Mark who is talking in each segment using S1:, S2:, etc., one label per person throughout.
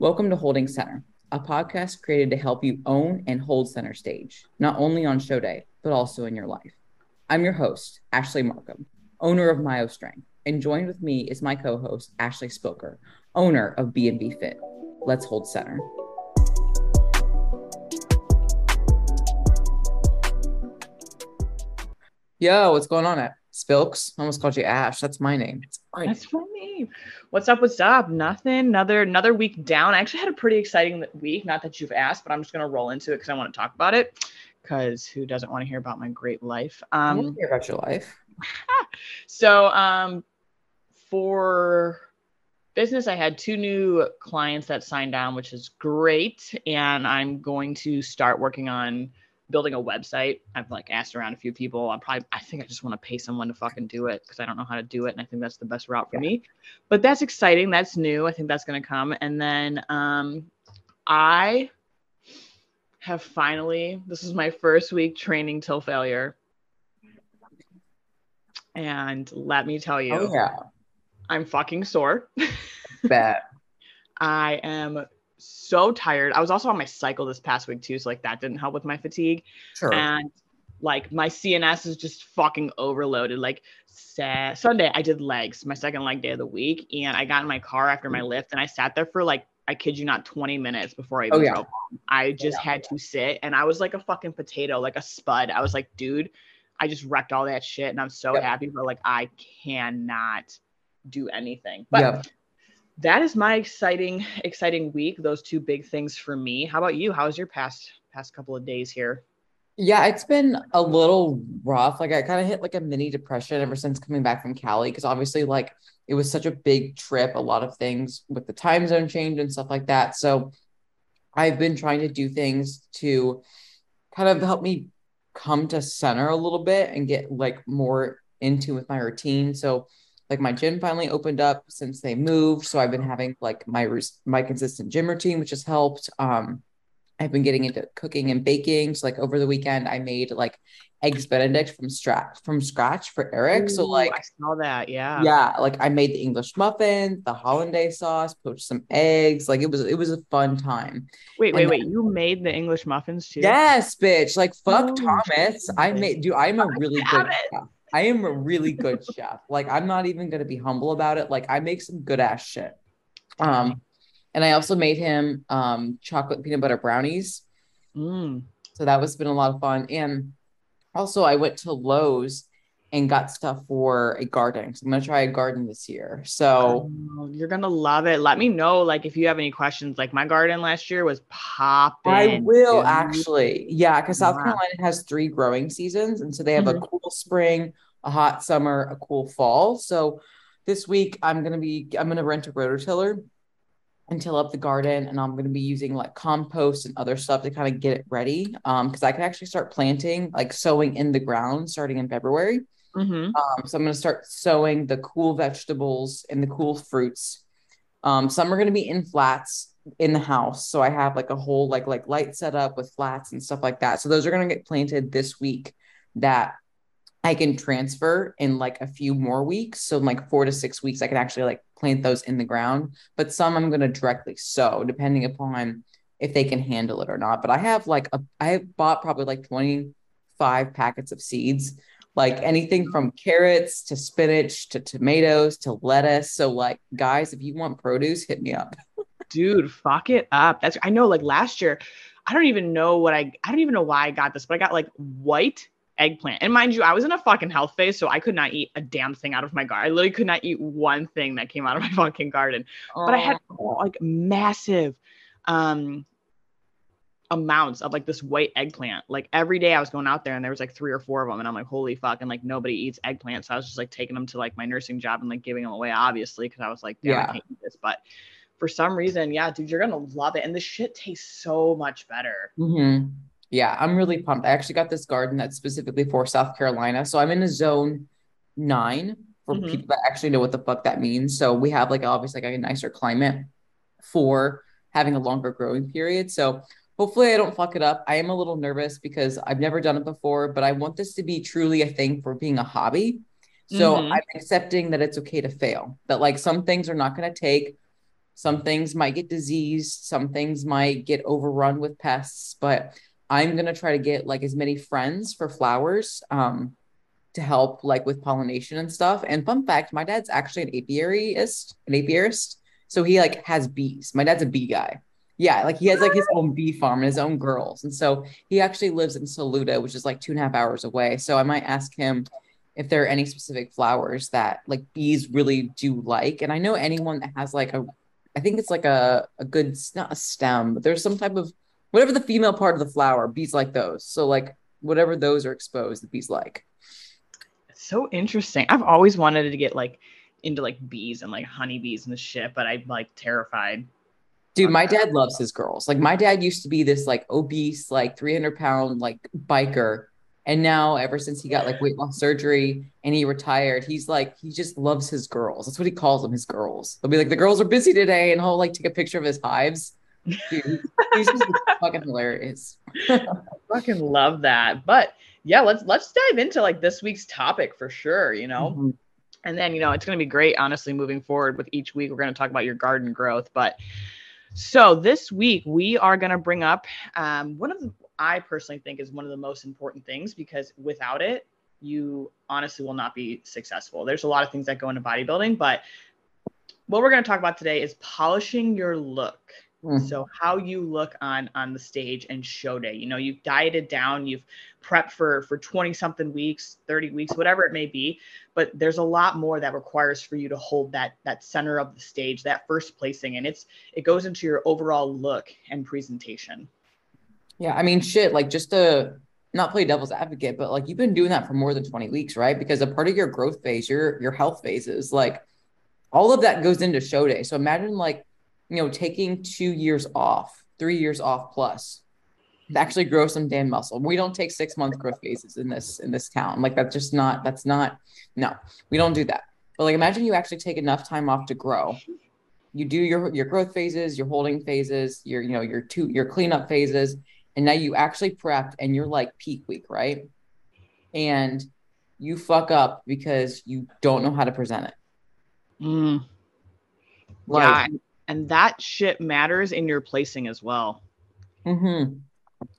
S1: Welcome to Holding Center, a podcast created to help you own and hold center stage, not only on show day, but also in your life. I'm your host, Ashley Markham, owner of Myo Strength, and joined with me is my co-host, Ashley Spoker, owner of B&B Fit. Let's hold center. Yo, what's going on at Spilks? I almost called you Ash. That's my name.
S2: That's my name. What's up? What's up? Nothing. Another another week down. I actually had a pretty exciting week. Not that you've asked, but I'm just gonna roll into it because I want to talk about it. Because who doesn't want to hear about my great life?
S1: Um, I want to hear about your life.
S2: so, um, for business, I had two new clients that signed on, which is great, and I'm going to start working on building a website. I've like asked around a few people. I'm probably I think I just want to pay someone to fucking do it because I don't know how to do it. And I think that's the best route for yeah. me. But that's exciting. That's new. I think that's gonna come. And then um I have finally this is my first week training till failure. And let me tell you,
S1: oh, yeah.
S2: I'm fucking sore.
S1: Bad.
S2: I am so tired. I was also on my cycle this past week too, so like that didn't help with my fatigue.
S1: Sure.
S2: And like my CNS is just fucking overloaded. Like sa- Sunday, I did legs, my second leg day of the week, and I got in my car after my lift, and I sat there for like I kid you not, 20 minutes before I even oh, yeah. drove home. I oh, just yeah. had to sit, and I was like a fucking potato, like a spud. I was like, dude, I just wrecked all that shit, and I'm so yep. happy, but like I cannot do anything. But yep that is my exciting exciting week those two big things for me. How about you? How's your past past couple of days here?
S1: Yeah it's been a little rough. Like i kind of hit like a mini depression ever since coming back from cali because obviously like it was such a big trip a lot of things with the time zone change and stuff like that. So i've been trying to do things to kind of help me come to center a little bit and get like more into with my routine. So like my gym finally opened up since they moved so i've been having like my my consistent gym routine which has helped. Um i've been getting into cooking and baking so like over the weekend i made like eggs benedict from scratch from scratch for eric Ooh, so like
S2: i saw that yeah.
S1: Yeah like i made the english muffins the hollandaise sauce poached some eggs like it was it was a fun time.
S2: Wait and wait then, wait you made the english muffins too?
S1: Yes bitch like fuck oh, thomas. I made do i'm a really good I am a really good chef. Like I'm not even gonna be humble about it. Like I make some good ass shit. Um, and I also made him um chocolate peanut butter brownies.
S2: Mm.
S1: So that was been a lot of fun. And also I went to Lowe's and got stuff for a garden. So I'm gonna try a garden this year. So
S2: oh, you're gonna love it. Let me know, like if you have any questions. Like my garden last year was popping.
S1: I will dude. actually, yeah, because South Carolina has three growing seasons, and so they have mm-hmm. a cool spring, a hot summer, a cool fall. So this week I'm gonna be I'm gonna rent a rototiller and till up the garden and I'm gonna be using like compost and other stuff to kind of get it ready. Um, because I can actually start planting, like sowing in the ground starting in February.
S2: Mm-hmm.
S1: Um, so I'm gonna start sowing the cool vegetables and the cool fruits. Um, some are gonna be in flats in the house. So I have like a whole like like light set up with flats and stuff like that. So those are gonna get planted this week that I can transfer in like a few more weeks. So in like four to six weeks, I can actually like plant those in the ground. But some I'm gonna directly sow depending upon if they can handle it or not. But I have like a I bought probably like 25 packets of seeds, like anything from carrots to spinach to tomatoes to lettuce. So like guys, if you want produce, hit me up.
S2: Dude, fuck it up. That's I know like last year, I don't even know what I I don't even know why I got this, but I got like white eggplant. And mind you, I was in a fucking health phase, so I could not eat a damn thing out of my garden. I literally could not eat one thing that came out of my fucking garden. But I had like massive um amounts of like this white eggplant. Like every day I was going out there and there was like three or four of them and I'm like, holy fuck. And like nobody eats eggplant. So I was just like taking them to like my nursing job and like giving them away, obviously, because I was like, yeah, I can't eat this. But for some reason, yeah, dude, you're gonna love it. And the shit tastes so much better.
S1: Mm-hmm. Yeah, I'm really pumped. I actually got this garden that's specifically for South Carolina. So I'm in a zone nine for mm-hmm. people that actually know what the fuck that means. So we have like obviously like a nicer climate for having a longer growing period. So hopefully I don't fuck it up. I am a little nervous because I've never done it before, but I want this to be truly a thing for being a hobby. So mm-hmm. I'm accepting that it's okay to fail. That like some things are not going to take Some things might get diseased, some things might get overrun with pests, but I'm gonna try to get like as many friends for flowers um, to help like with pollination and stuff. And fun fact, my dad's actually an apiarist, an apiarist. So he like has bees. My dad's a bee guy. Yeah, like he has like his own bee farm and his own girls. And so he actually lives in Saluda, which is like two and a half hours away. So I might ask him if there are any specific flowers that like bees really do like. And I know anyone that has like a, I think it's like a, a good, not a stem, but there's some type of, whatever the female part of the flower, bees like those. So like whatever those are exposed, the bees like.
S2: So interesting. I've always wanted to get like into like bees and like honeybees and the shit, but I'm like terrified.
S1: Dude, my dad loves his girls. Like my dad used to be this like obese, like 300 pound like biker and now, ever since he got like weight loss surgery and he retired, he's like, he just loves his girls. That's what he calls them, his girls. He'll be like, the girls are busy today. And he'll like take a picture of his hives. Dude, he's just fucking hilarious.
S2: I fucking love that. But yeah, let's let's dive into like this week's topic for sure, you know. Mm-hmm. And then, you know, it's gonna be great, honestly, moving forward with each week. We're gonna talk about your garden growth. But so this week we are gonna bring up um, one of the I personally think is one of the most important things because without it, you honestly will not be successful. There's a lot of things that go into bodybuilding, but what we're going to talk about today is polishing your look. Mm. So how you look on on the stage and show day. You know, you've dieted down, you've prepped for for 20 something weeks, 30 weeks, whatever it may be, but there's a lot more that requires for you to hold that that center of the stage, that first placing and it's it goes into your overall look and presentation.
S1: Yeah, I mean, shit, like just to not play devil's advocate, but like you've been doing that for more than 20 weeks, right? Because a part of your growth phase, your your health phases, like all of that goes into show day. So imagine like, you know, taking two years off, three years off plus to actually grow some damn muscle. We don't take six month growth phases in this in this town. Like that's just not that's not no, we don't do that. But like imagine you actually take enough time off to grow. You do your your growth phases, your holding phases, your you know your two your cleanup phases, and now you actually prepped and you're like peak week, right? And you fuck up because you don't know how to present it.
S2: Mm. Like, yeah, and that shit matters in your placing as well.
S1: Mm-hmm.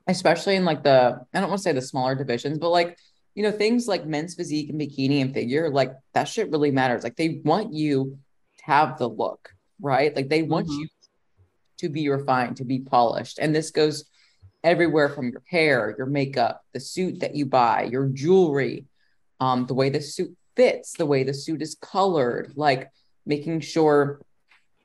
S1: Especially in like the, I don't want to say the smaller divisions, but like, you know, things like men's physique and bikini and figure, like that shit really matters. Like they want you to have the look, right? Like they want mm-hmm. you to be refined, to be polished. And this goes everywhere from your hair, your makeup, the suit that you buy, your jewelry, um, the way the suit fits, the way the suit is colored, like making sure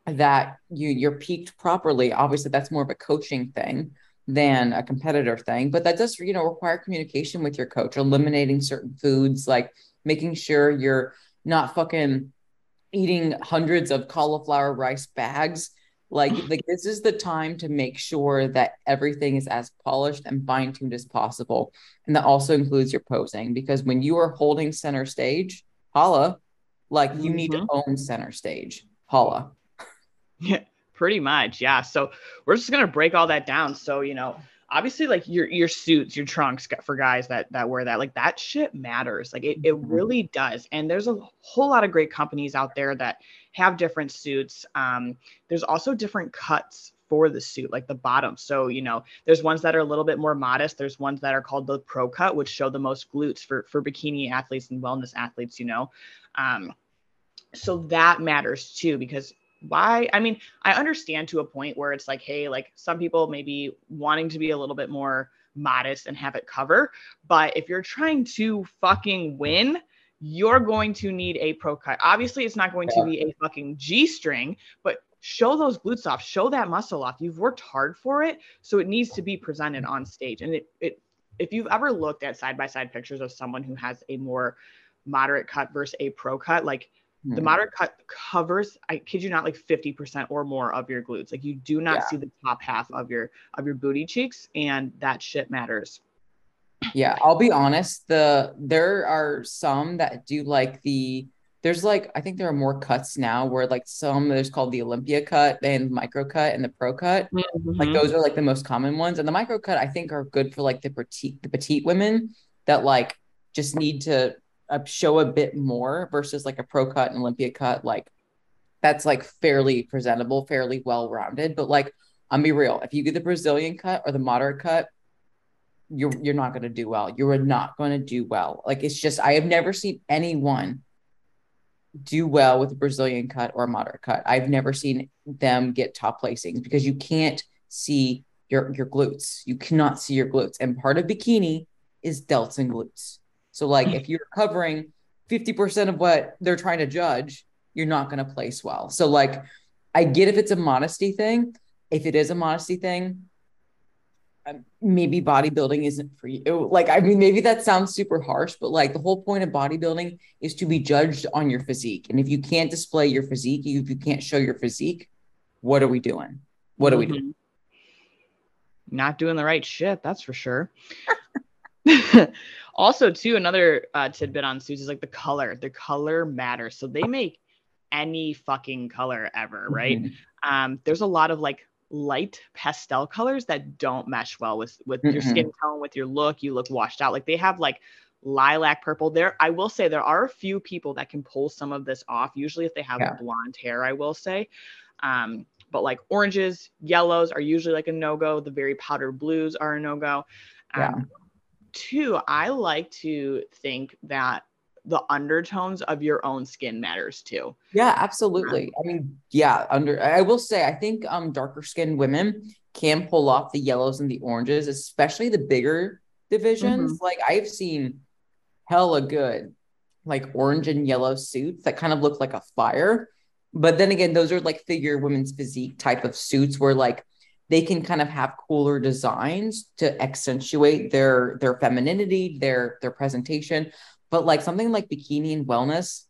S1: that you you're peaked properly. Obviously, that's more of a coaching thing than a competitor thing, but that does you know require communication with your coach, eliminating certain foods, like making sure you're not fucking eating hundreds of cauliflower rice bags like, like this is the time to make sure that everything is as polished and fine tuned as possible. And that also includes your posing because when you are holding center stage, holla, like you mm-hmm. need to own center stage. Holla.
S2: Yeah, pretty much. Yeah. So we're just gonna break all that down. So, you know, obviously like your your suits your trunks for guys that that wear that like that shit matters like it, it mm-hmm. really does and there's a whole lot of great companies out there that have different suits um, there's also different cuts for the suit like the bottom so you know there's ones that are a little bit more modest there's ones that are called the pro cut which show the most glutes for for bikini athletes and wellness athletes you know um, so that matters too because why i mean i understand to a point where it's like hey like some people maybe wanting to be a little bit more modest and have it cover but if you're trying to fucking win you're going to need a pro cut. Obviously it's not going to be a fucking g string but show those glutes off show that muscle off. You've worked hard for it so it needs to be presented on stage. And it, it if you've ever looked at side by side pictures of someone who has a more moderate cut versus a pro cut like the hmm. moderate cut covers, I kid you not, like 50% or more of your glutes. Like you do not yeah. see the top half of your of your booty cheeks, and that shit matters.
S1: Yeah, I'll be honest. The there are some that do like the there's like I think there are more cuts now where like some there's called the Olympia cut and micro cut and the pro cut. Mm-hmm. Like those are like the most common ones. And the micro cut I think are good for like the petite the petite women that like just need to show a bit more versus like a pro cut and Olympia cut. Like that's like fairly presentable, fairly well rounded. But like, I'm be real, if you get the Brazilian cut or the moderate cut, you're you're not going to do well. You're not going to do well. Like it's just I have never seen anyone do well with a Brazilian cut or a moderate cut. I've never seen them get top placings because you can't see your your glutes. You cannot see your glutes. And part of bikini is delts and glutes. So like if you're covering 50% of what they're trying to judge, you're not going to place well. So like I get if it's a modesty thing. If it is a modesty thing, um, maybe bodybuilding isn't for you. Like, I mean, maybe that sounds super harsh, but like the whole point of bodybuilding is to be judged on your physique. And if you can't display your physique, if you can't show your physique, what are we doing? What are we doing?
S2: Mm-hmm. Not doing the right shit, that's for sure. also, too, another uh, tidbit on suits is like the color. The color matters. So they make any fucking color ever, right? Mm-hmm. Um, there's a lot of like light pastel colors that don't mesh well with with mm-hmm. your skin tone with your look you look washed out like they have like lilac purple there i will say there are a few people that can pull some of this off usually if they have yeah. blonde hair i will say um, but like oranges yellows are usually like a no-go the very powdered blues are a no-go um, yeah. Two i like to think that the undertones of your own skin matters too.
S1: Yeah, absolutely. I mean, yeah, under I will say I think um darker skinned women can pull off the yellows and the oranges, especially the bigger divisions. Mm-hmm. Like I've seen hella good like orange and yellow suits that kind of look like a fire. But then again, those are like figure women's physique type of suits where like they can kind of have cooler designs to accentuate their their femininity, their their presentation. But like something like bikini and wellness,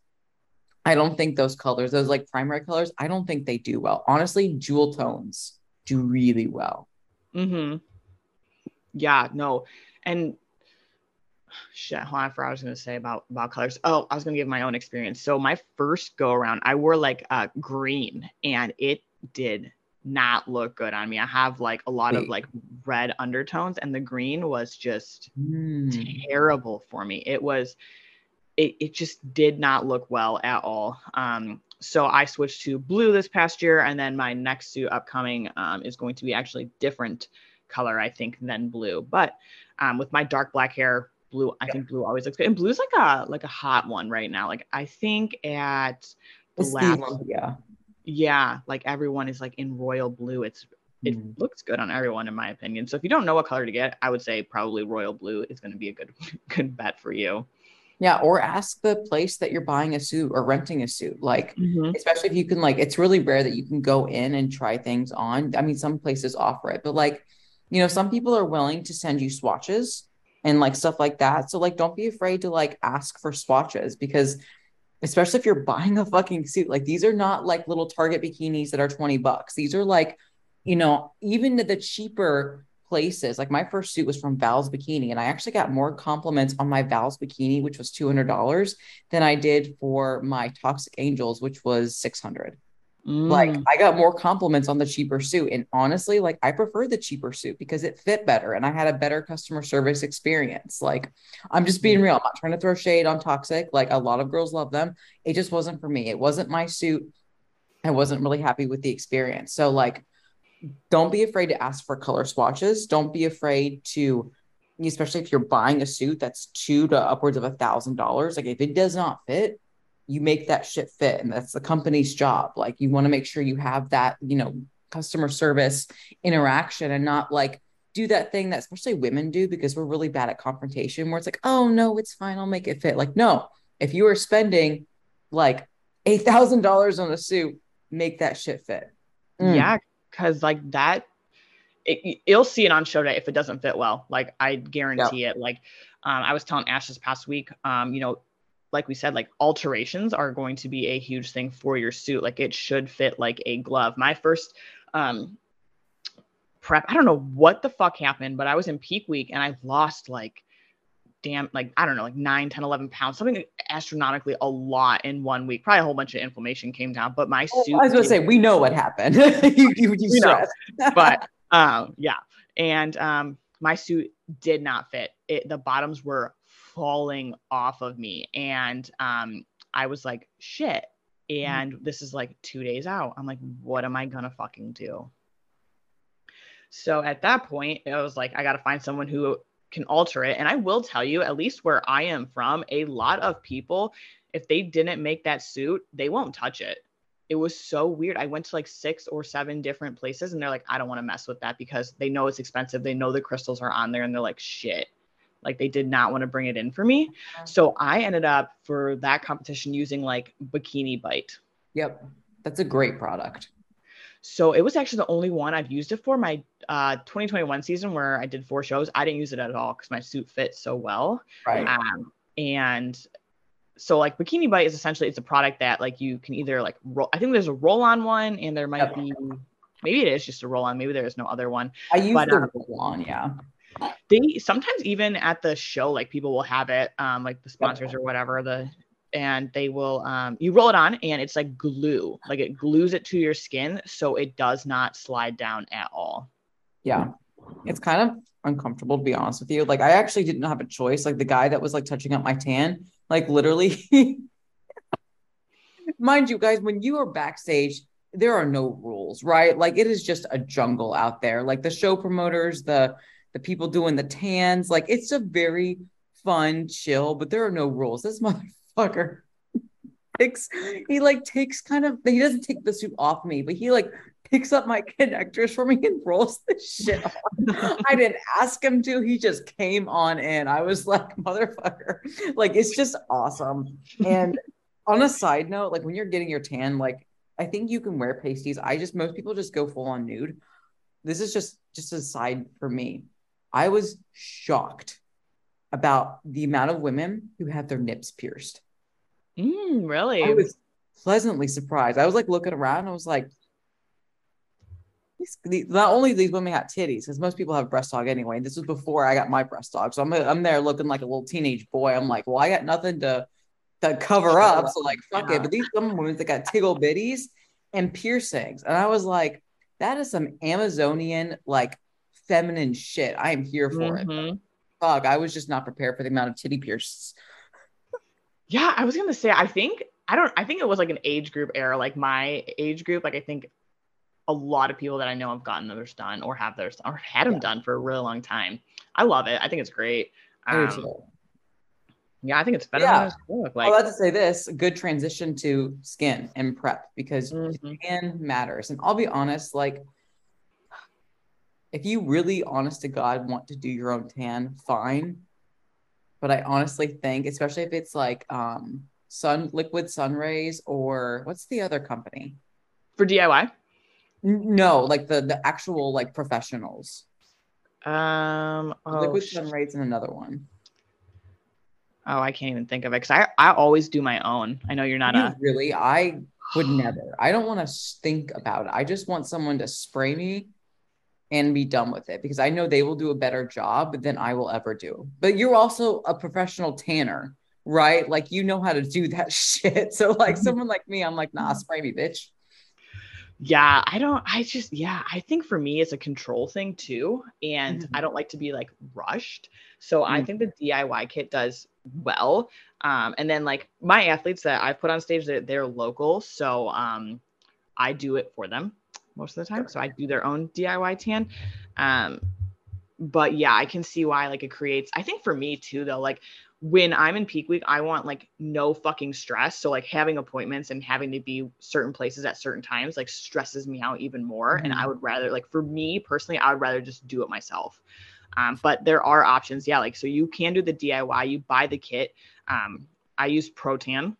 S1: I don't think those colors, those like primary colors, I don't think they do well. Honestly, jewel tones do really well.
S2: Mm-hmm. Yeah, no. And shit, hold on, I forgot I was gonna say about about colors. Oh, I was gonna give my own experience. So my first go around, I wore like uh green and it did not look good on me. I have like a lot Wait. of like red undertones, and the green was just mm. terrible for me. It was, it, it just did not look well at all. Um, so I switched to blue this past year, and then my next suit upcoming um, is going to be actually different color, I think, than blue. But um, with my dark black hair, blue, I yeah. think blue always looks good, and blue's like a like a hot one right now. Like I think at black, yeah yeah, like everyone is like in royal blue. It's it mm. looks good on everyone in my opinion. So if you don't know what color to get, I would say probably royal blue is going to be a good good bet for you.
S1: Yeah, or ask the place that you're buying a suit or renting a suit. Like, mm-hmm. especially if you can, like, it's really rare that you can go in and try things on. I mean, some places offer it, but like, you know, some people are willing to send you swatches and like stuff like that. So, like, don't be afraid to like ask for swatches because especially if you're buying a fucking suit. Like these are not like little Target bikinis that are 20 bucks. These are like, you know, even the cheaper places. Like my first suit was from Val's Bikini, and I actually got more compliments on my Val's Bikini, which was $200, than I did for my Toxic Angels, which was 600. Mm. Like I got more compliments on the cheaper suit. And honestly, like I prefer the cheaper suit because it fit better and I had a better customer service experience. Like I'm just being real. I'm not trying to throw shade on toxic. Like a lot of girls love them. It just wasn't for me. It wasn't my suit. I wasn't really happy with the experience. So like don't be afraid to ask for color swatches. Don't be afraid to especially if you're buying a suit that's two to upwards of a thousand dollars. Like if it does not fit, you make that shit fit and that's the company's job like you want to make sure you have that you know customer service interaction and not like do that thing that especially women do because we're really bad at confrontation where it's like oh no it's fine i'll make it fit like no if you are spending like $8000 on a suit make that shit fit
S2: mm. yeah because like that it, you'll see it on show day if it doesn't fit well like i guarantee yep. it like um, i was telling ash this past week um, you know like we said, like alterations are going to be a huge thing for your suit. Like it should fit like a glove. My first um prep, I don't know what the fuck happened, but I was in peak week and I lost like damn like I don't know, like 9, 10, 11 pounds, something astronomically a lot in one week. Probably a whole bunch of inflammation came down, but my suit
S1: I was gonna say we know what happened. you you, you
S2: know, but um yeah. And um my suit did not fit. It the bottoms were falling off of me. And um, I was like, shit, And this is like two days out. I'm like, what am I gonna fucking do? So at that point, I was like, I gotta find someone who can alter it. And I will tell you, at least where I am from, a lot of people, if they didn't make that suit, they won't touch it. It was so weird. I went to like six or seven different places and they're like, I don't want to mess with that because they know it's expensive. They know the crystals are on there and they're like, shit. Like they did not want to bring it in for me. So I ended up for that competition using like Bikini Bite.
S1: Yep. That's a great product.
S2: So it was actually the only one I've used it for my uh, 2021 season where I did four shows. I didn't use it at all because my suit fit so well.
S1: Right.
S2: Um, and so like Bikini Bite is essentially it's a product that like you can either like roll. I think there's a roll on one and there might be maybe it is just a roll on. Maybe there is no other one.
S1: I use
S2: But,
S1: the
S2: uh,
S1: roll on, yeah.
S2: They sometimes even at the show like people will have it um like the sponsors or whatever the and they will um you roll it on and it's like glue like it glues it to your skin so it does not slide down at all.
S1: Yeah. It's kind of uncomfortable to be honest with you. Like I actually didn't have a choice. Like the guy that was like touching up my tan, like literally mind you guys, when you are backstage, there are no rules, right? Like it is just a jungle out there. Like the show promoters, the the people doing the tans, like it's a very fun, chill, but there are no rules. This motherfucker takes he like takes kind of he doesn't take the suit off me, but he like picks up my connectors for me and rolls the shit on. I didn't ask him to. He just came on in. I was like, motherfucker. Like, it's just awesome. And on a side note, like when you're getting your tan, like I think you can wear pasties. I just most people just go full on nude. This is just just a side for me. I was shocked about the amount of women who had their nips pierced.
S2: Mm, really?
S1: I was pleasantly surprised. I was like looking around. I was like, these, not only these women got titties, because most people have breast dog anyway. This was before I got my breast dog, so I'm I'm there looking like a little teenage boy. I'm like, well, I got nothing to to cover up, so like, fuck
S2: Yeah.
S1: it. But these some women that got tiggle bitties and piercings, and I was like, that is some Amazonian like feminine shit. I am here for it.
S2: Mhm.
S1: Fuck, I was just not prepared for the amount of titty pierces.
S2: Yeah, I was gonna say I think I don't I think it was like an age group error, like my age group. Like I think a lot of people that I know have gotten theirs done or have theirs or had them
S1: Yeah.
S2: done for a really long time. I love it. I think it's great. Um, yeah, I think it's better
S1: Yeah.
S2: than it's look.
S1: I'll
S2: Like
S1: have to say this good transition to skin and prep because
S2: Mhm.
S1: skin matters. And I'll be honest, like, if you really, honest to God, want to do your own tan, fine. But I honestly think, especially if it's like um, sun liquid sun rays or what's the other company?
S2: for DIY.
S1: No, like the the actual like professionals.
S2: Um oh,
S1: liquid
S2: sh-
S1: sun and another one.
S2: oh, I can't even think of it because I I always do my own. I know you're not
S1: You
S2: a
S1: really, I would never. I don't want to think about it. I just want someone to spray me and be done with it because I know they will do a better job than I will ever do. But you're also a professional tanner, right? Like you know how to do that shit. So like someone like me, I'm like, nah, spray me, bitch.
S2: Yeah, I don't, I just, yeah, I think for me, it's a control thing too. And
S1: Mhm.
S2: I don't like to be like rushed. So I
S1: Mm.
S2: think the DIY kit does well. Um, and then like my athletes that I put on stage, they're, they're local. So um, I do it for them most of the time. So I do their own DIY tan. Um, but yeah, I can see why like it creates, I think for me too, though, like when I'm in peak week, I want like no fucking stress. So like having appointments and having to be certain places at certain times like stresses me out even more. And I would rather like for me personally, I would rather just do it myself. Um, but there are options, yeah. Like so you can do the DIY. You buy the kit. Um, I use Protan.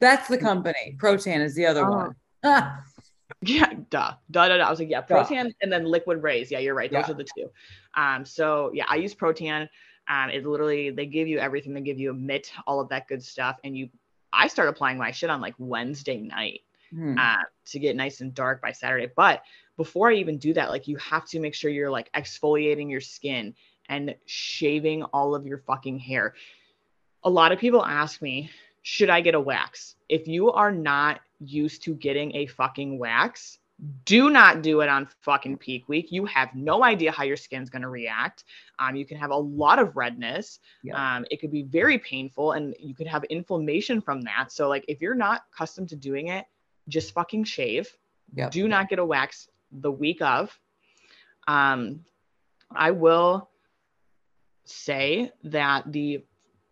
S1: That's the company. Protan is the other
S2: Oh.
S1: one. Ah,
S2: Yeah, duh, duh, duh, duh. I was like, yeah,
S1: Duh.
S2: Protan and then Liquid Rays. Yeah, you're right. Those
S1: Yeah.
S2: are the two. Um, so yeah, I use Protan. Um, it literally they give you everything. They give you a mitt, all of that good stuff, and you. I start applying my shit on like Wednesday night
S1: hmm.
S2: uh, to get nice and dark by Saturday. But before I even do that, like you have to make sure you're like exfoliating your skin and shaving all of your fucking hair. A lot of people ask me, should I get a wax? If you are not used to getting a fucking wax, Do not do it on fucking peak week. You have no idea how your skin's going to react. Um, you can have a lot of redness. Um, it could be very painful and you could have inflammation from that. So, like, if you're not accustomed to doing it, just fucking shave.
S1: Yep.
S2: Do not get a wax the week of. Um, I will say that the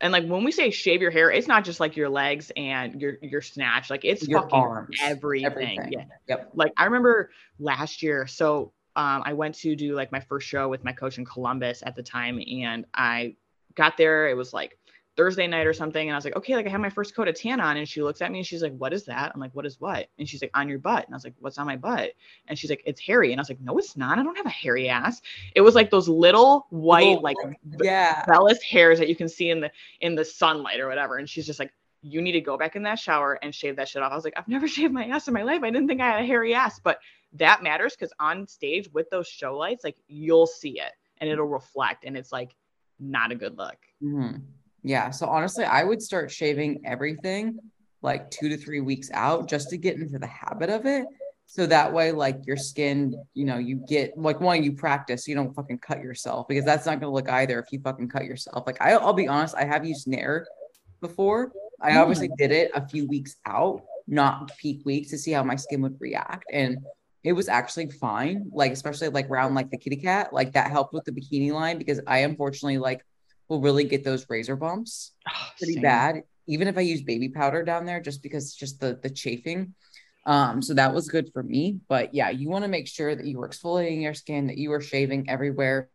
S2: and like when we say shave your hair, it's not just like your legs and your your snatch. Like it's
S1: Your
S2: fucking
S1: arms,
S2: everything.
S1: everything.
S2: Yeah.
S1: Yep.
S2: Like I remember last year. So um, I went to do like my first show with my coach in Columbus at the time, and I got there. It was like Thursday night or something, and I was like, okay, like I have my first coat of tan on, and she looks at me and she's like, what is that? I'm like, what is what? And she's like, on your butt, and I was like, what's on my butt? And she's like, it's hairy, and I was like, no, it's not. I don't have a hairy ass. It was like those little white
S1: Little-
S2: like
S1: Yeah.
S2: vellus hairs that you can see in the in the sunlight or whatever. And she's just like, you need to go back in that shower and shave that shit off. I was like, I've never shaved my ass in my life. I didn't think I had a hairy ass, but that matters because on stage with those show lights, like you'll see it and it'll reflect, and it's like not a good look.
S1: Mhm. Yeah. So honestly, I would start shaving everything like two to three weeks out just to get into the habit of it. So that way, like your skin, you know, you get like one, you practice, you don't fucking cut yourself because that's not gonna look either if you fucking cut yourself. Like I, I'll be honest, I have used Nair before. I obviously mm. did it a few weeks out, not peak weeks, to see how my skin would react, and it was actually fine. Like especially like around like the kitty cat, like that helped with the bikini line because I unfortunately like will really get those razor bumps pretty
S2: Same.
S1: bad, even if I use baby powder down there, just because it's just the the chafing. Um, so that was good for me. But yeah, you want to make sure that you are exfoliating your skin, that you are shaving everywhere.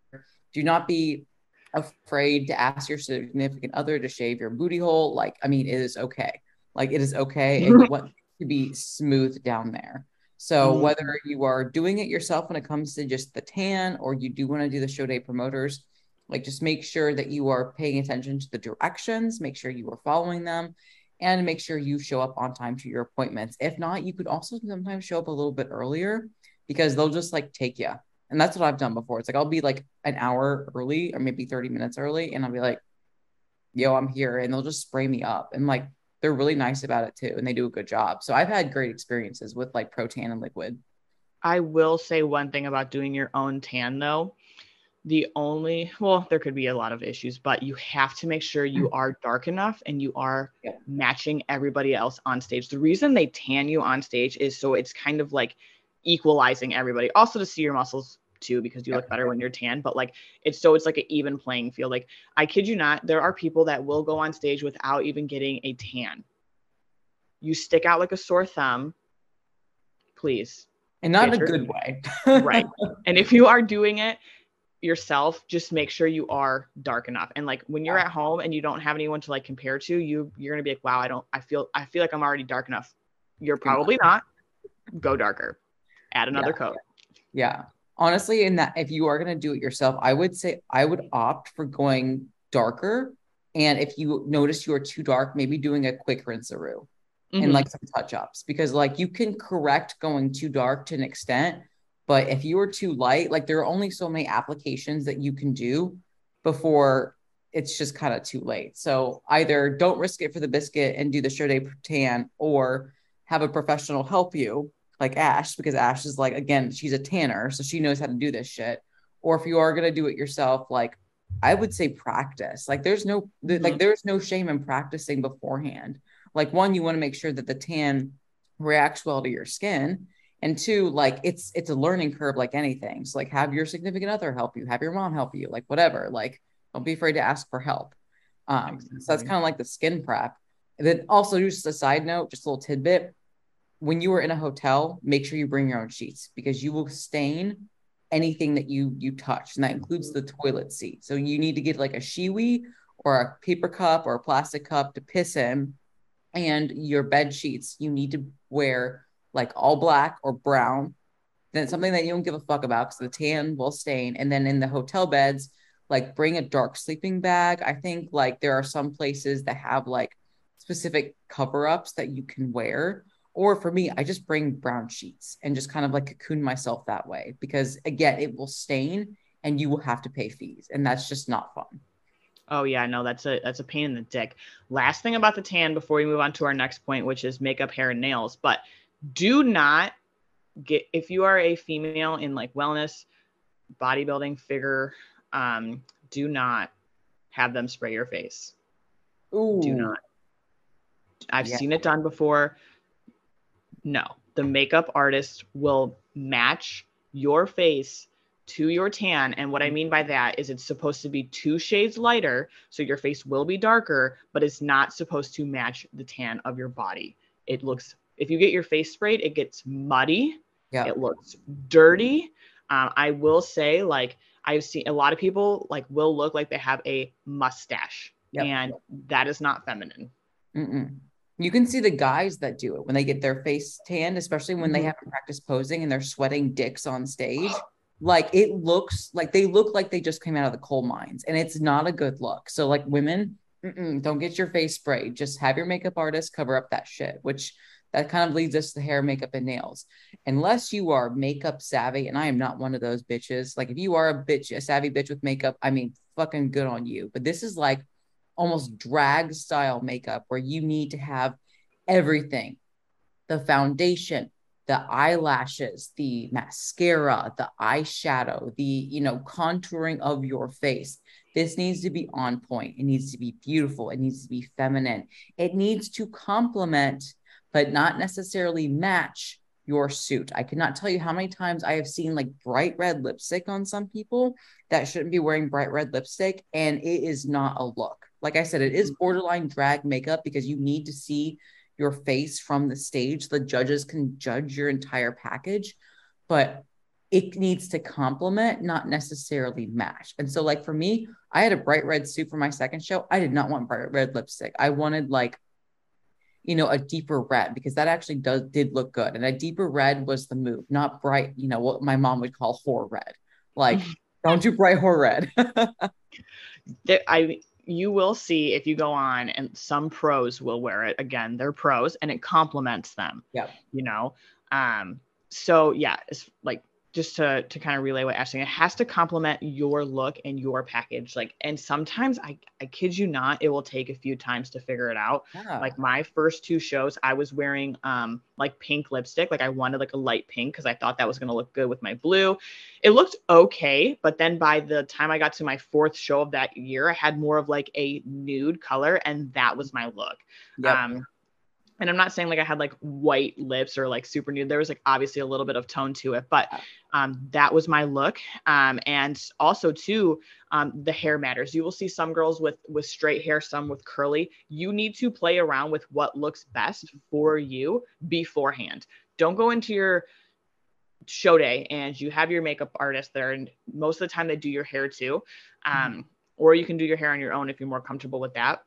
S1: Do not be afraid to ask your significant other to shave your booty hole. Like, I mean, it is okay. Like, it is okay, and you want to be smooth down there. So
S2: Mhm.
S1: whether you are doing it yourself when it comes to just the tan, or you do want to do the show day promoters, like just make sure that you are paying attention to the directions, make sure you are following them, and make sure you show up on time to your appointments. If not, you could also sometimes show up a little bit earlier because they'll just like take you. And that's what I've done before. It's like I'll be like an hour early or maybe 30 minutes early, and I'll be like, yo, I'm here. And they'll just spray me up. And like they're really nice about it too. And they do a good job. So I've had great experiences with like Protan and liquid.
S2: I will say one thing about doing your own tan though. The only, well, there could be a lot of issues, but you have to make sure you mm. are dark enough and you are
S1: Yep.
S2: matching everybody else on stage. The reason they tan you on stage is so it's kind of like equalizing everybody. Also to see your muscles too, because you look better when you're tan, but like it's so it's like an even playing field. Like I kid you not, there are people that will go on stage without even getting a tan. You stick out like a sore thumb. Please
S1: And not in a good way.
S2: right and if you are doing it yourself just make sure you are dark enough and like when you're
S1: Yeah.
S2: at home and you don't have anyone to like compare to you you're gonna be like wow i don't i feel i feel like i'm already dark enough you're probably not go darker add another
S1: Yeah.
S2: coat
S1: Yeah. Honestly, in that if you are going to do it yourself, I would say I would opt for going darker. And if you notice you are too dark, maybe doing a quick rinse-a-roo and
S2: Mhm.
S1: like some touch-ups because like you can correct going too dark to an extent. But if you are too light, like there are only so many applications that you can do before it's just kind of too late. So either don't risk it for the biscuit and do the show day tan or have a professional help you like Ash, because Ash is like, again, she's a tanner, so she knows how to do this shit. Or if you are gonna do it yourself, like I would say practice. Like there's no th- like
S2: mm-hmm.
S1: there's no shame in practicing beforehand. Like one, you want to make sure that the tan reacts well to your skin. And two, like it's it's a learning curve like anything. So like have your significant other help you, have your mom help you, like whatever. Like don't be afraid to ask for help. Um, so that's kind of like the skin prep. And then also just a side note, just a little tidbit when you are in a hotel, make sure you bring your own sheets because you will stain anything that you you touch, and that includes the toilet seat. So you need to get like a Shewee or a paper cup or a plastic cup to piss in, and your bed sheets you need to wear like all black or brown. Then it's something that you don't give a fuck about because the tan will stain. And then in the hotel beds, like bring a dark sleeping bag. I think like there are some places that have like specific cover ups that you can wear. Or for me, I just bring brown sheets and just kind of like cocoon myself that way because again, it will stain and you will have to pay fees. And that's just not fun.
S2: Oh yeah, no, that's a that's a pain in the dick. Last thing about the tan before we move on to our next point, which is makeup, hair, and nails. But do not get if you are a female in like wellness, bodybuilding, figure, um, do not have them spray your face.
S1: Ooh.
S2: Do not. I've
S1: Yeah.
S2: seen it done before. No, the makeup artist will match your face to your tan. And what I mean by that is it's supposed to be two shades lighter. So your face will be darker, but it's not supposed to match the tan of your body. It looks, if you get your face sprayed, it gets muddy.
S1: Yeah.
S2: It looks dirty. Um, I will say, like, I've seen a lot of people like will look like they have a mustache,
S1: Yep.
S2: and that is not feminine.
S1: Mm-mm. You can see the guys that do it when they get their face tanned, especially when they
S2: Mhm.
S1: haven't practiced posing and they're sweating dicks on stage. Like it looks like they look like they just came out of the coal mines, and it's not a good look. So, like women, mm-mm, don't get your face sprayed. Just have your makeup artist cover up that shit, which that kind of leads us to hair, makeup, and nails. Unless you are makeup savvy, and I am not one of those bitches. Like if you are a bitch, a savvy bitch with makeup, I mean, fucking good on you. But this is like almost drag style makeup where you need to have everything the foundation the eyelashes the mascara the eyeshadow the you know contouring of your face this needs to be on point it needs to be beautiful it needs to be feminine it needs to complement but not necessarily match your suit. I cannot tell you how many times i have seen like bright red lipstick on some people that shouldn't be wearing bright red lipstick and it is not a look. Like i said it is mm-hmm. borderline drag makeup because you need to see your face from the stage. The judges can judge your entire package but it needs to complement not necessarily match. And so like for me i had a bright red suit for my second show. I did not want bright red lipstick. I wanted like you know a deeper red because that actually does did look good. And a deeper red was the move not bright you know what my mom would call whore red. Like don't do bright whore red.
S2: I you will see if you go on and some pros will wear it. Again they're pros and it complements them
S1: yeah.
S2: you know? Um so yeah it's like just to to kind of relay what Ashley it has to complement your look and your package like and sometimes I I kid you not it will take a few times to figure it out
S1: Yeah.
S2: like my first two shows i was wearing um like pink lipstick like i wanted like a light pink because i thought that was going to look good with my blue it looked okay but then by the time i got to my fourth show of that year i had more of like a nude color and that was my look
S1: Yep.
S2: um and i'm not saying like i had like white lips or like super nude there was like obviously a little bit of tone to it but um, that was my look um, and also too um, the hair matters. You will see some girls with with straight hair some with curly. You need to play around with what looks best for you beforehand. Don't go into your show day and you have your makeup artist there and most of the time they do your hair too um, or you can do your hair on your own if you're more comfortable with that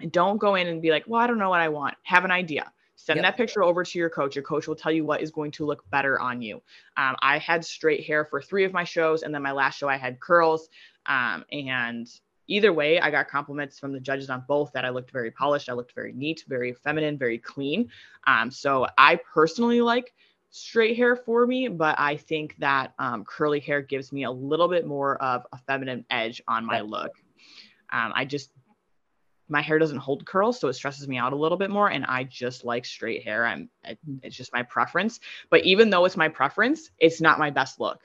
S2: and don't go in and be like well i don't know what i want. Have an idea. Send
S1: Yep.
S2: that picture over to your coach. Your coach will tell you what is going to look better on you. Um, i had straight hair for three of my shows and then my last show i had curls. Um, and either way i got compliments from the judges on both that i looked very polished i looked very neat very feminine very clean. Um, so i personally like straight hair for me but i think that um, curly hair gives me a little bit more of a feminine edge on my look. Um, i just my hair doesn't hold curls so it stresses me out a little bit more and i just like straight hair i'm it's just my preference but even though it's my preference it's not my best look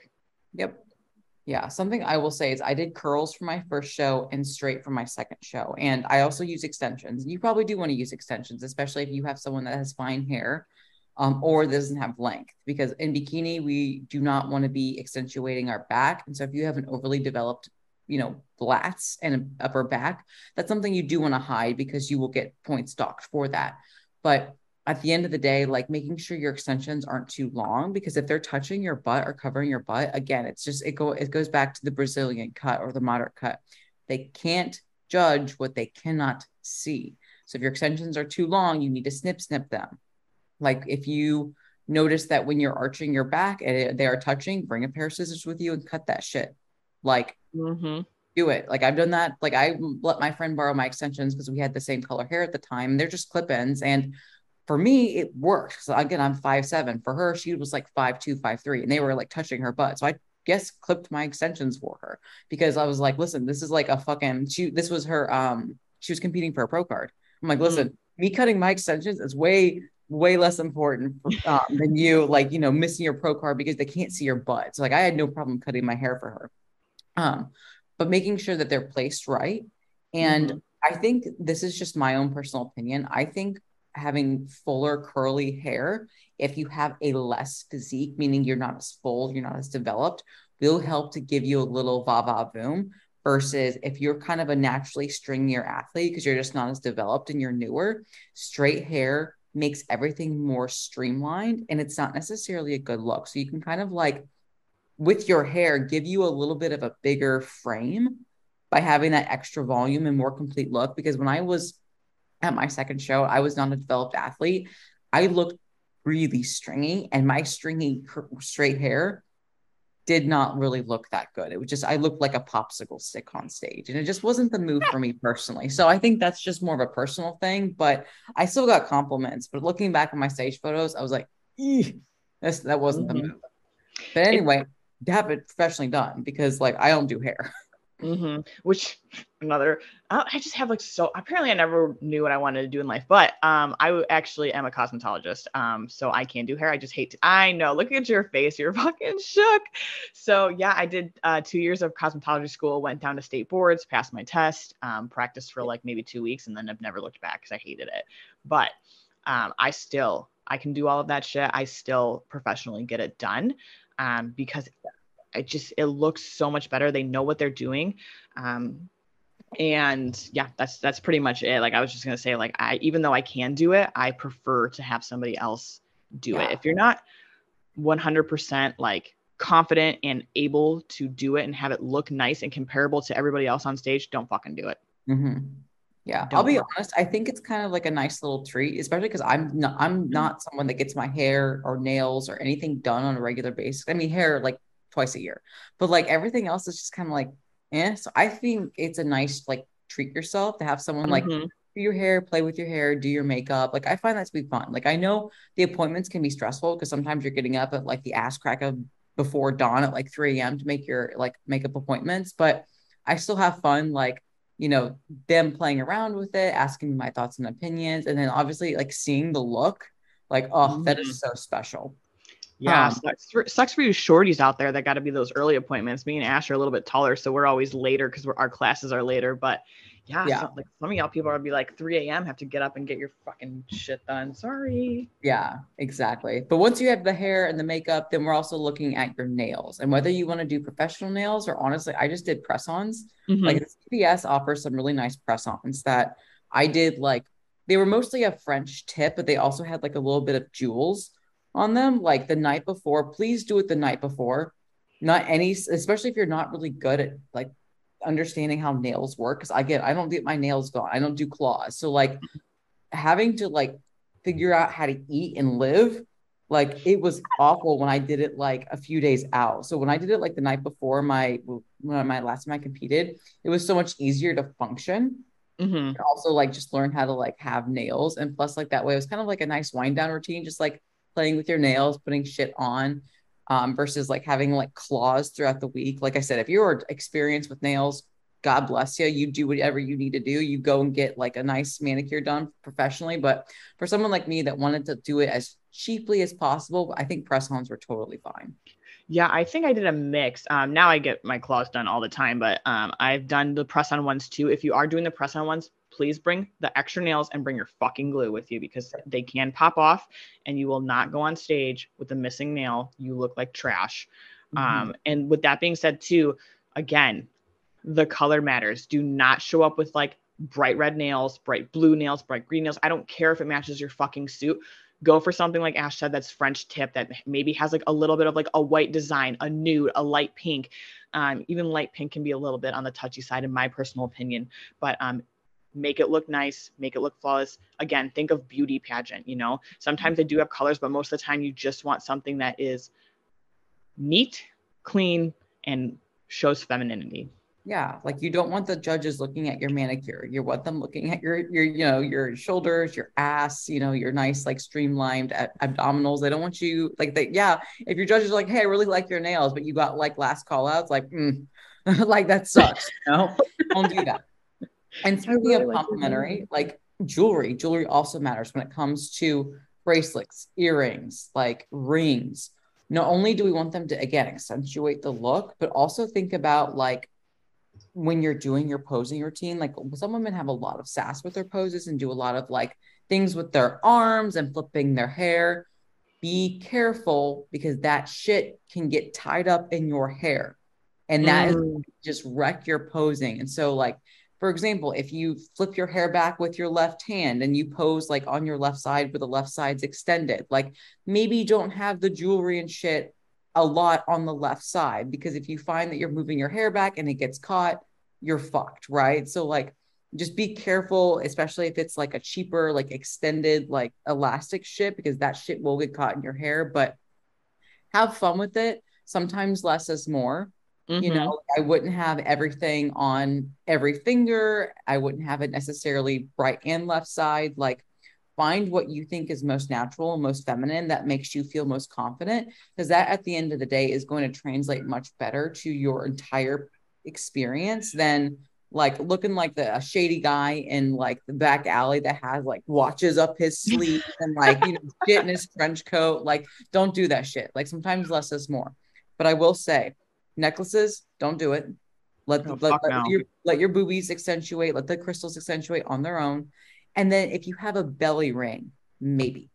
S1: Yep. Yeah. Something I will say is I did curls for my first show and straight for my second show. And I also use extensions. You probably do want to use extensions, especially if you have someone that has fine hair um, or doesn't have length, because in bikini, we do not want to be accentuating our back. And so if you have an overly developed, you know, lats and upper back, that's something you do want to hide because you will get points docked for that. But at the end of the day, like making sure your extensions aren't too long because if they're touching your butt or covering your butt, again, it's just it go it goes back to the Brazilian cut or the moderate cut. They can't judge what they cannot see. So if your extensions are too long, you need to snip snip them. Like if you notice that when you're arching your back and they are touching, bring a pair of scissors with you and cut that shit. Like
S2: mm-hmm.
S1: do it. Like I've done that. Like I let my friend borrow my extensions because we had the same color hair at the time. They're just clip ins. And for me, it worked. So again, I'm five seven. For her, she was like five two, five three, and they were like touching her butt. So I guess clipped my extensions for her because I was like, listen, this is like a fucking she this was her um she was competing for a pro card. I'm like, listen, me cutting my extensions is way way less important um, than you, like, you know, missing your pro card because they can't see your butt. So, like, I had no problem cutting my hair for her. Um, but making sure that they're placed right. And mm-hmm. I think this is just my own personal opinion. I think having fuller curly hair, if you have a less physique, meaning you're not as full, you're not as developed, will help to give you a little va va boom versus if you're kind of a naturally stringier athlete because you're just not as developed and you're newer, straight hair makes everything more streamlined and it's not necessarily a good look. So you can kind of like with your hair give you a little bit of a bigger frame by having that extra volume and more complete look because when I was at my second show, I was not a developed athlete. I looked really stringy and my stringy straight hair did not really look that good. It was just I looked like a popsicle stick on stage, and it just wasn't the move for me personally. So I think that's just more of a personal thing. But I still got compliments. But looking back at my stage photos, I was like, this that wasn't mm-hmm. the move. But anyway, have it professionally done because like I don't do hair.
S2: Mm-hmm. Which another, I just have like so. Apparently, I never knew what I wanted to do in life, but um, I actually am a cosmetologist. Um, so I can do hair. I just hate. To, I know. Look at your face. You're fucking shook. So yeah, I did uh, two years of cosmetology school. Went down to state boards, passed my test, um, practiced for like maybe two weeks, and then I've never looked back because I hated it. But um, I still, I can do all of that shit. I still professionally get it done um, because it just it looks so much better. They know what they're doing. Um, and yeah, that's that's pretty much it. Like I was just gonna say, like I even though I can do it, I prefer to have somebody else do yeah. it. If you're not 100% like confident and able to do it and have it look nice and comparable to everybody else on stage, don't fucking do it.
S1: Mm-hmm. Yeah, don't I'll be honest. I think it's kind of like a nice little treat, especially because I'm not I'm not someone that gets my hair or nails or anything done on a regular basis. I mean, hair like twice a year. But like everything else is just kind of like, eh. So I think it's a nice like treat yourself to have someone like mm-hmm. do your hair, play with your hair, do your makeup. Like I find that to be fun. Like I know the appointments can be stressful because sometimes you're getting up at like the ass crack of before dawn at like 3 a.m. to make your like makeup appointments, but I still have fun like you know them playing around with it asking my thoughts and opinions and then obviously like seeing the look like oh mm-hmm. that is mm-hmm. so special
S2: yeah, um, sucks, for, sucks for you shorties out there that got to be those early appointments. Me and Ash are a little bit taller, so we're always later because our classes are later. But yeah, yeah. like some of y'all people are be like 3 a.m. have to get up and get your fucking shit done. Sorry.
S1: Yeah, exactly. But once you have the hair and the makeup, then we're also looking at your nails and whether you want to do professional nails or honestly, I just did press-ons. Mm-hmm. Like CVS offers some really nice press-ons that I did like they were mostly a French tip, but they also had like a little bit of jewels on them like the night before. Please do it the night before. Not any especially if you're not really good at like understanding how nails work because i get i don't get my nails gone. I don't do claws. So like having to like figure out how to eat and live like it was awful when i did it like a few days out. So when i did it like the night before my when my last time i competed it was so much easier to function. Mm-hmm. also like just learn how to like have nails. And plus like that way it was kind of like a nice wind down routine just like playing with your nails, putting shit on, um, versus like having like claws throughout the week. Like I said, if you're experienced with nails, God bless you. You do whatever you need to do. You go and get like a nice manicure done professionally. But for someone like me that wanted to do it as cheaply as possible, I think press ons were totally fine.
S2: Yeah, I think I did a mix. Um, now I get my claws done all the time, but um, I've done the press on ones too. If you are doing the press on ones, please bring the extra nails and bring your fucking glue with you because they can pop off and you will not go on stage with a missing nail. You look like trash. Mm-hmm. Um, and with that being said, too, again, the color matters. Do not show up with like bright red nails, bright blue nails, bright green nails. I don't care if it matches your fucking suit. Go for something like Ash said that's French tip that maybe has like a little bit of like a white design, a nude, a light pink. Um, even light pink can be a little bit on the touchy side, in my personal opinion. But um, make it look nice, make it look flawless. Again, think of beauty pageant, you know. Sometimes they do have colors, but most of the time you just want something that is neat, clean, and shows femininity.
S1: Yeah, like you don't want the judges looking at your manicure. You want them looking at your your you know your shoulders, your ass, you know your nice like streamlined abdominals. They don't want you like they yeah. If your judges are like, hey, I really like your nails, but you got like last call outs, like mm, like that sucks. You know, don't do that. And speaking really of complimentary, like jewelry, jewelry also matters when it comes to bracelets, earrings, like rings. Not only do we want them to again accentuate the look, but also think about like when you're doing your posing routine, like some women have a lot of sass with their poses and do a lot of like things with their arms and flipping their hair. Be careful because that shit can get tied up in your hair and that mm. is just wreck your posing. And so, like, for example, if you flip your hair back with your left hand and you pose like on your left side with the left side's extended, like maybe you don't have the jewelry and shit a lot on the left side because if you find that you're moving your hair back and it gets caught, you're fucked, right? So like just be careful, especially if it's like a cheaper, like extended, like elastic shit, because that shit will get caught in your hair. But have fun with it. Sometimes less is more. Mm-hmm. You know, I wouldn't have everything on every finger. I wouldn't have it necessarily right and left side. Like find what you think is most natural and most feminine that makes you feel most confident because that at the end of the day is going to translate much better to your entire experience than like looking like the shady guy in like the back alley that has like watches up his sleeve and like you know shit in his trench coat. Like, don't do that shit. Like sometimes less is more. But I will say, necklaces, don't do it. Let, oh, let, let your, let your boobies accentuate, let the crystals accentuate on their own. And then if you have a belly ring, maybe,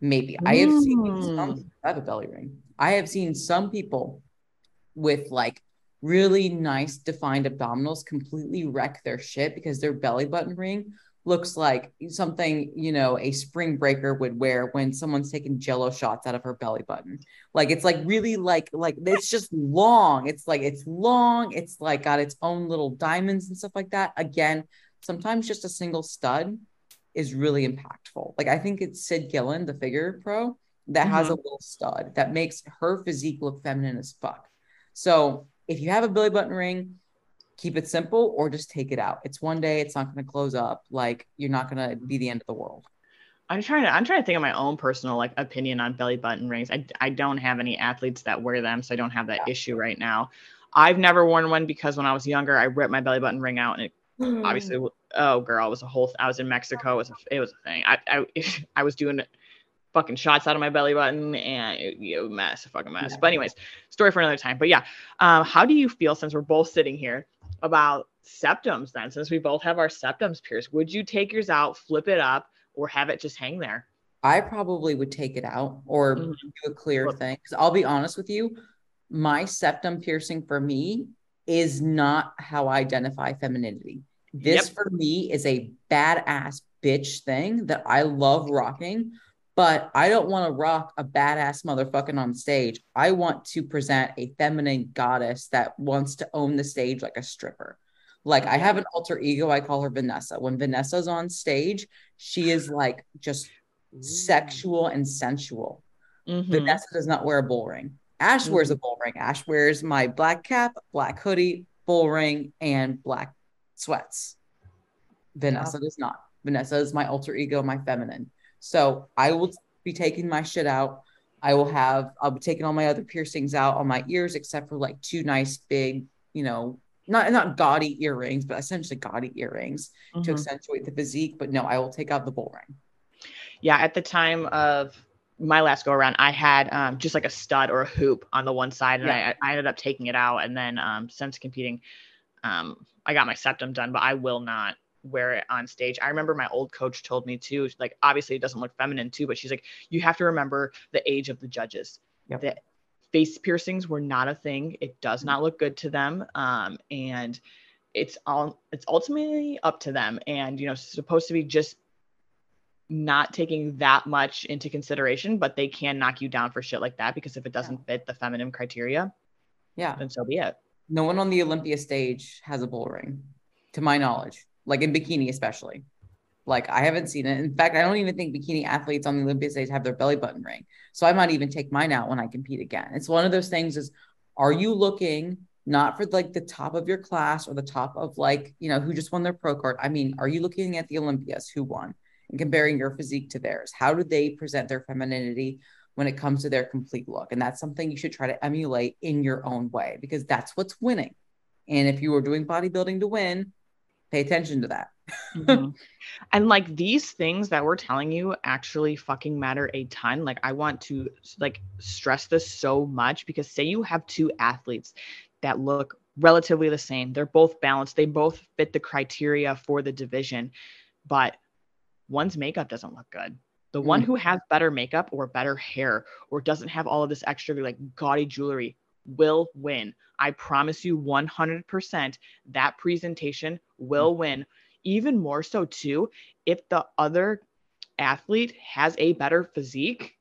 S1: maybe. Mm. I have seen some, I have a belly ring. I have seen some people with like really nice defined abdominals completely wreck their shit because their belly button ring looks like something you know a spring breaker would wear when someone's taking jello shots out of her belly button like it's like really like like it's just long it's like it's long it's like got its own little diamonds and stuff like that again sometimes just a single stud is really impactful like i think it's sid Gillon the figure pro that mm-hmm. has a little stud that makes her physique look feminine as fuck so if you have a belly button ring keep it simple or just take it out. It's one day, it's not going to close up. Like you're not going to be the end of the world.
S2: I'm trying to I'm trying to think of my own personal like opinion on belly button rings. I I don't have any athletes that wear them, so I don't have that yeah. issue right now. I've never worn one because when I was younger, I ripped my belly button ring out and it obviously oh girl, it was a whole I was in Mexico, it was a, it was a thing. I I I was doing fucking shots out of my belly button and it, it was a mess, a fucking mess. Yeah. But anyways, story for another time. But yeah, um, how do you feel since we're both sitting here? about septums then, since we both have our septums pierced. Would you take yours out, flip it up, or have it just hang there?
S1: I probably would take it out or mm-hmm. do a clear thing. Because I'll be honest with you, my septum piercing for me is not how I identify femininity. This yep. for me is a badass bitch thing that I love rocking, but I don't want to rock a badass motherfucking on stage. I want to present a feminine goddess that wants to own the stage like a stripper. Like I have an alter ego, I call her Vanessa. When Vanessa's on stage, she is like just sexual and sensual. Mm-hmm. Vanessa does not wear a bull ring. Ash mm-hmm. wears a bull ring. Ash wears my black cap, black hoodie, bull ring, and black sweats. Vanessa yeah. does not. Vanessa is my alter ego, my feminine. So I will be taking my shit out. I will have, I'll be taking all my other piercings out on my ears, except for like two nice big, you know, not not gaudy earrings, but essentially gaudy earrings mm-hmm. to accentuate the physique. But no, I will take out the bull ring.
S2: Yeah, at the time of my last go around, I had um, just like a stud or a hoop on the one side, and yeah. I, I ended up taking it out. And then um, since competing, um, I got my septum done, but I will not wear it on stage. I remember my old coach told me too, like obviously it doesn't look feminine too, but she's like, you have to remember the age of the judges. Yep. That face piercings were not a thing. It does not look good to them. Um, and it's all it's ultimately up to them. And you know, supposed to be just not taking that much into consideration, but they can knock you down for shit like that because if it doesn't yeah. fit the feminine criteria,
S1: yeah,
S2: then so be it.
S1: No one on the Olympia stage has a bull ring, to my knowledge like in bikini, especially. Like I haven't seen it. In fact, I don't even think bikini athletes on the Olympia stage have their belly button ring. So I might even take mine out when I compete again. It's one of those things is are you looking not for like the top of your class or the top of like, you know, who just won their pro card? I mean, are you looking at the Olympias who won and comparing your physique to theirs? How do they present their femininity when it comes to their complete look? And that's something you should try to emulate in your own way because that's what's winning. And if you are doing bodybuilding to win, pay attention to that.
S2: mm-hmm. And like these things that we're telling you actually fucking matter a ton. Like I want to like stress this so much because say you have two athletes that look relatively the same. They're both balanced. They both fit the criteria for the division, but one's makeup doesn't look good. The one mm. who has better makeup or better hair or doesn't have all of this extra like gaudy jewelry will win. I promise you 100% that presentation will mm. win. Even more so too if the other athlete has a better physique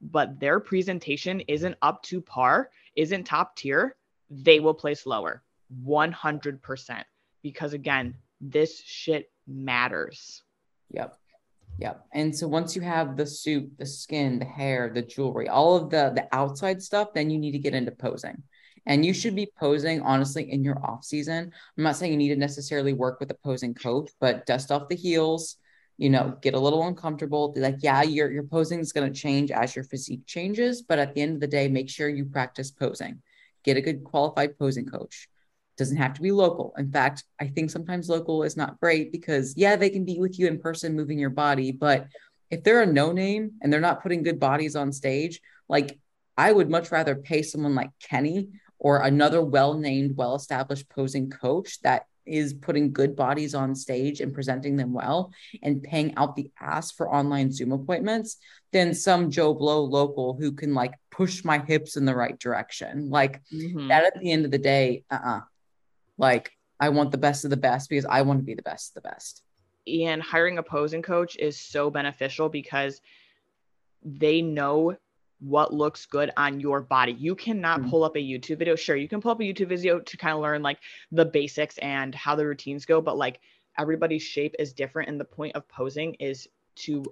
S2: but their presentation isn't up to par, isn't top tier, they will place lower 100% because again, this shit matters.
S1: Yep. Yep. And so once you have the suit, the skin, the hair, the jewelry, all of the the outside stuff, then you need to get into posing. And you should be posing honestly in your off season. I'm not saying you need to necessarily work with a posing coach, but dust off the heels, you know, get a little uncomfortable. Like, yeah, your your posing is going to change as your physique changes, but at the end of the day, make sure you practice posing. Get a good qualified posing coach doesn't have to be local. In fact, I think sometimes local is not great because yeah, they can be with you in person moving your body, but if they're a no name and they're not putting good bodies on stage, like I would much rather pay someone like Kenny or another well-named, well-established posing coach that is putting good bodies on stage and presenting them well and paying out the ass for online Zoom appointments than some Joe Blow local who can like push my hips in the right direction. Like mm-hmm. that at the end of the day, uh-uh. Like I want the best of the best because I want to be the best of the best.
S2: And hiring a posing coach is so beneficial because they know what looks good on your body. You cannot mm-hmm. pull up a YouTube video. Sure, you can pull up a YouTube video to kind of learn like the basics and how the routines go, but like everybody's shape is different. And the point of posing is to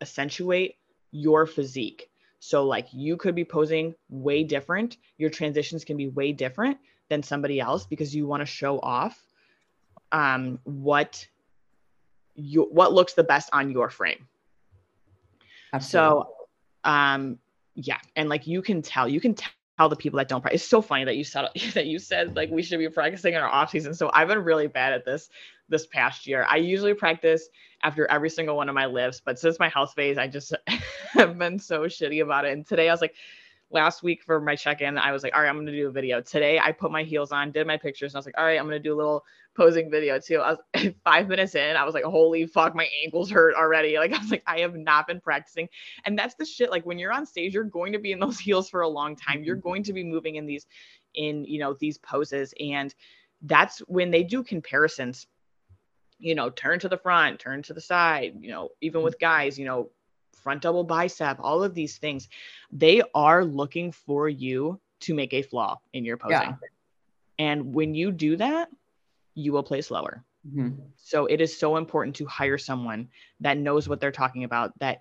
S2: accentuate your physique. So, like, you could be posing way different. Your transitions can be way different than somebody else because you want to show off um, what you what looks the best on your frame. Absolutely. So, um, yeah, and like you can tell, you can tell the people that don't practice. It's so funny that you said that you said like we should be practicing in our off season. So I've been really bad at this this past year. I usually practice after every single one of my lifts, but since my health phase, I just have been so shitty about it. And today I was like, last week for my check-in, I was like, all right, I'm gonna do a video. Today I put my heels on, did my pictures, and I was like, all right, I'm gonna do a little posing video too. I was five minutes in, I was like, holy fuck, my ankles hurt already. Like I was like, I have not been practicing. And that's the shit. Like when you're on stage, you're going to be in those heels for a long time. You're mm-hmm. going to be moving in these, in you know, these poses. And that's when they do comparisons you know, turn to the front, turn to the side, you know, even with guys, you know, front double bicep, all of these things, they are looking for you to make a flaw in your posing. Yeah. And when you do that, you will play slower. Mm-hmm. So it is so important to hire someone that knows what they're talking about, that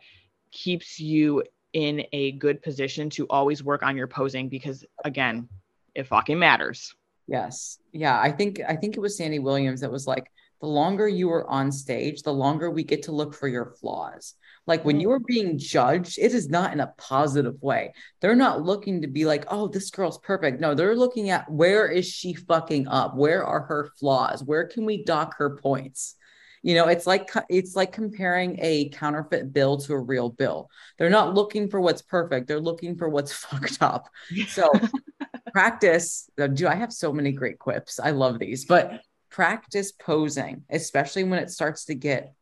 S2: keeps you in a good position to always work on your posing because again, it fucking matters.
S1: Yes. Yeah. I think I think it was Sandy Williams that was like, the longer you are on stage, the longer we get to look for your flaws. Like when mm-hmm. you are being judged, it is not in a positive way. They're not looking to be like, oh, this girl's perfect. No, they're looking at where is she fucking up? Where are her flaws? Where can we dock her points? You know, it's like it's like comparing a counterfeit bill to a real bill. They're not looking for what's perfect. They're looking for what's fucked up. So practice. Do I have so many great quips? I love these, but practice posing, especially when it starts to get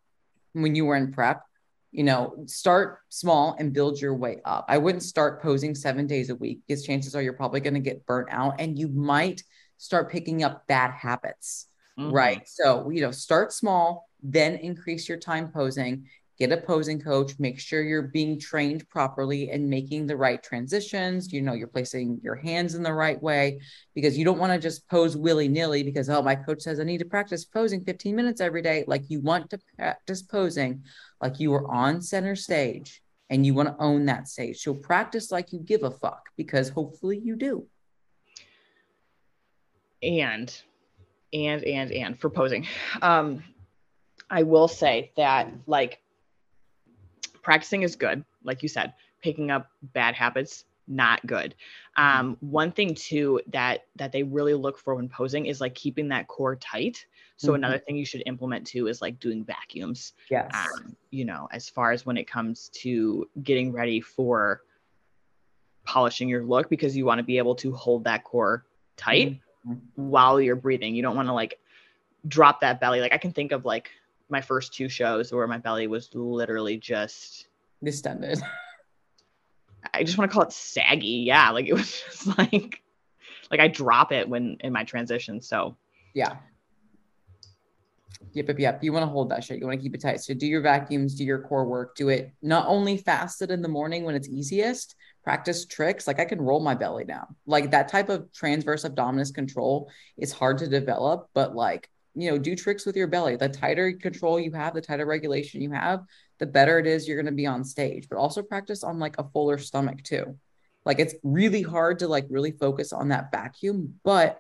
S1: when you were in prep. You know, start small and build your way up. I wouldn't start posing seven days a week because chances are you're probably going to get burnt out and you might start picking up bad habits. Mm-hmm. Right. So, you know, start small, then increase your time posing get a posing coach, make sure you're being trained properly and making the right transitions. You know, you're placing your hands in the right way because you don't want to just pose willy nilly because, oh, my coach says I need to practice posing 15 minutes every day. Like you want to practice posing like you are on center stage and you want to own that stage. So practice like you give a fuck because hopefully you do.
S2: And, and, and, and for posing. Um, I will say that like practicing is good, like you said. Picking up bad habits not good. Um, one thing too that that they really look for when posing is like keeping that core tight. So
S1: Mhm.
S2: another thing you should implement too is like doing vacuums.
S1: Yes.
S2: Um, you know, as far as when it comes to getting ready for polishing your look, because you want to be able to hold that core tight
S1: Mhm.
S2: while you're breathing. You don't want to like drop that belly. Like I can think of like my first two shows where my belly was literally just
S1: Distended.
S2: I just want to call it saggy. Yeah, like it was just like like I drop it when in my transition. So
S1: Yeah. Yep, yep, yep. You want to hold that shit. You want to keep it tight. So do your vacuums, do your core work, do it not only fasted in the morning when it's easiest, practice tricks. Like I can roll my belly now. Like that type of transverse abdominis control is hard to develop, but like, you know, do tricks with your belly. The tighter control you have, the tighter regulation you have, the better it is you're going to be on stage. But also practice on like a fuller stomach too. Like it's really hard to like really focus on that vacuum, but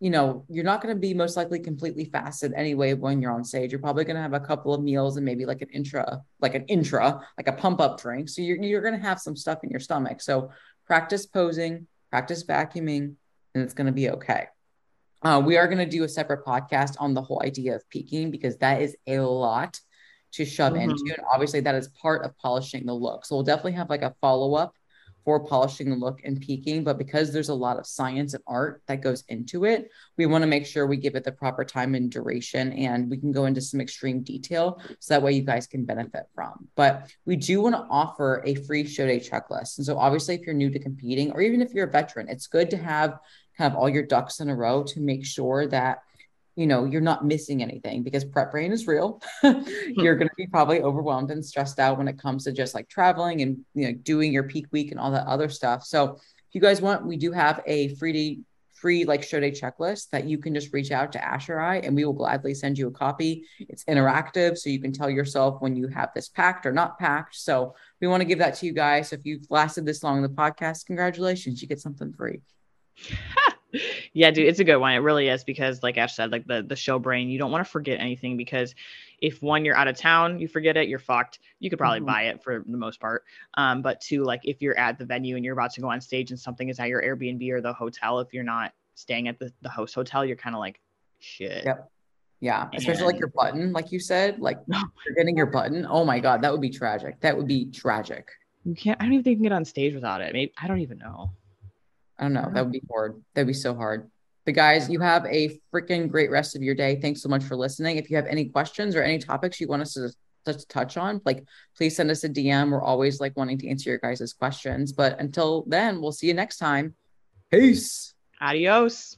S1: you know, you're not going to be most likely completely fasted anyway when you're on stage. You're probably going to have a couple of meals and maybe like an intra, like an intra, like a pump up drink. So you're, you're going to have some stuff in your stomach. So practice posing, practice vacuuming, and it's going to be okay. Uh, we are going to do a separate podcast on the whole idea of peaking because that is a lot to shove
S2: Mhm.
S1: into. And obviously, that is part of polishing the look. So we'll definitely have like a follow up for polishing the look and peaking. But because there's a lot of science and art that goes into it, we want to make sure we give it the proper time and duration and we can go into some extreme detail so that way you guys can benefit from. But we do want to offer a free show day checklist. And so obviously if you're new to competing or even if you're a veteran, it's good to have kind of all your ducks in a row to make sure that you know you're not missing anything because prep brain is real. You're going to be probably overwhelmed and stressed out when it comes to just like traveling and you know doing your peak week and all that other stuff. So if you guys want we do have a free day free like show day checklist that you can just reach out to Ash or I and we will gladly send you a copy. It's interactive so you can tell yourself when you have this packed or not packed. So we want to give that to you guys. So if you've lasted this long in the podcast congratulations you get something free
S2: yeah, dude, it's a good one. It really is because, like Ash said, like the the show brain, you don't want to forget anything because if one you're out of town, you forget it, you're fucked. You could probably
S1: Mhm.
S2: buy it for the most part. Um, but two, like if you're at the venue and you're about to go on stage and something is at your Airbnb or the hotel, if you're not staying at the, the host hotel, you're kind of like, shit.
S1: Yep. Yeah, especially like your button, like you said, like you're your button. Oh my god, that would be tragic. That would be tragic.
S2: You can't. I don't even think you can get on stage without it. Maybe I don't even know.
S1: I don't know. Uh-huh. That would be hard. That'd be so hard. But guys, you have a freaking great rest of your day. Thanks so much for listening. If you have any questions or any topics you want us to, to touch on, like please send us a DM. We're always like wanting to answer your guys' questions. But until then, we'll see you next time. Peace.
S2: Adios.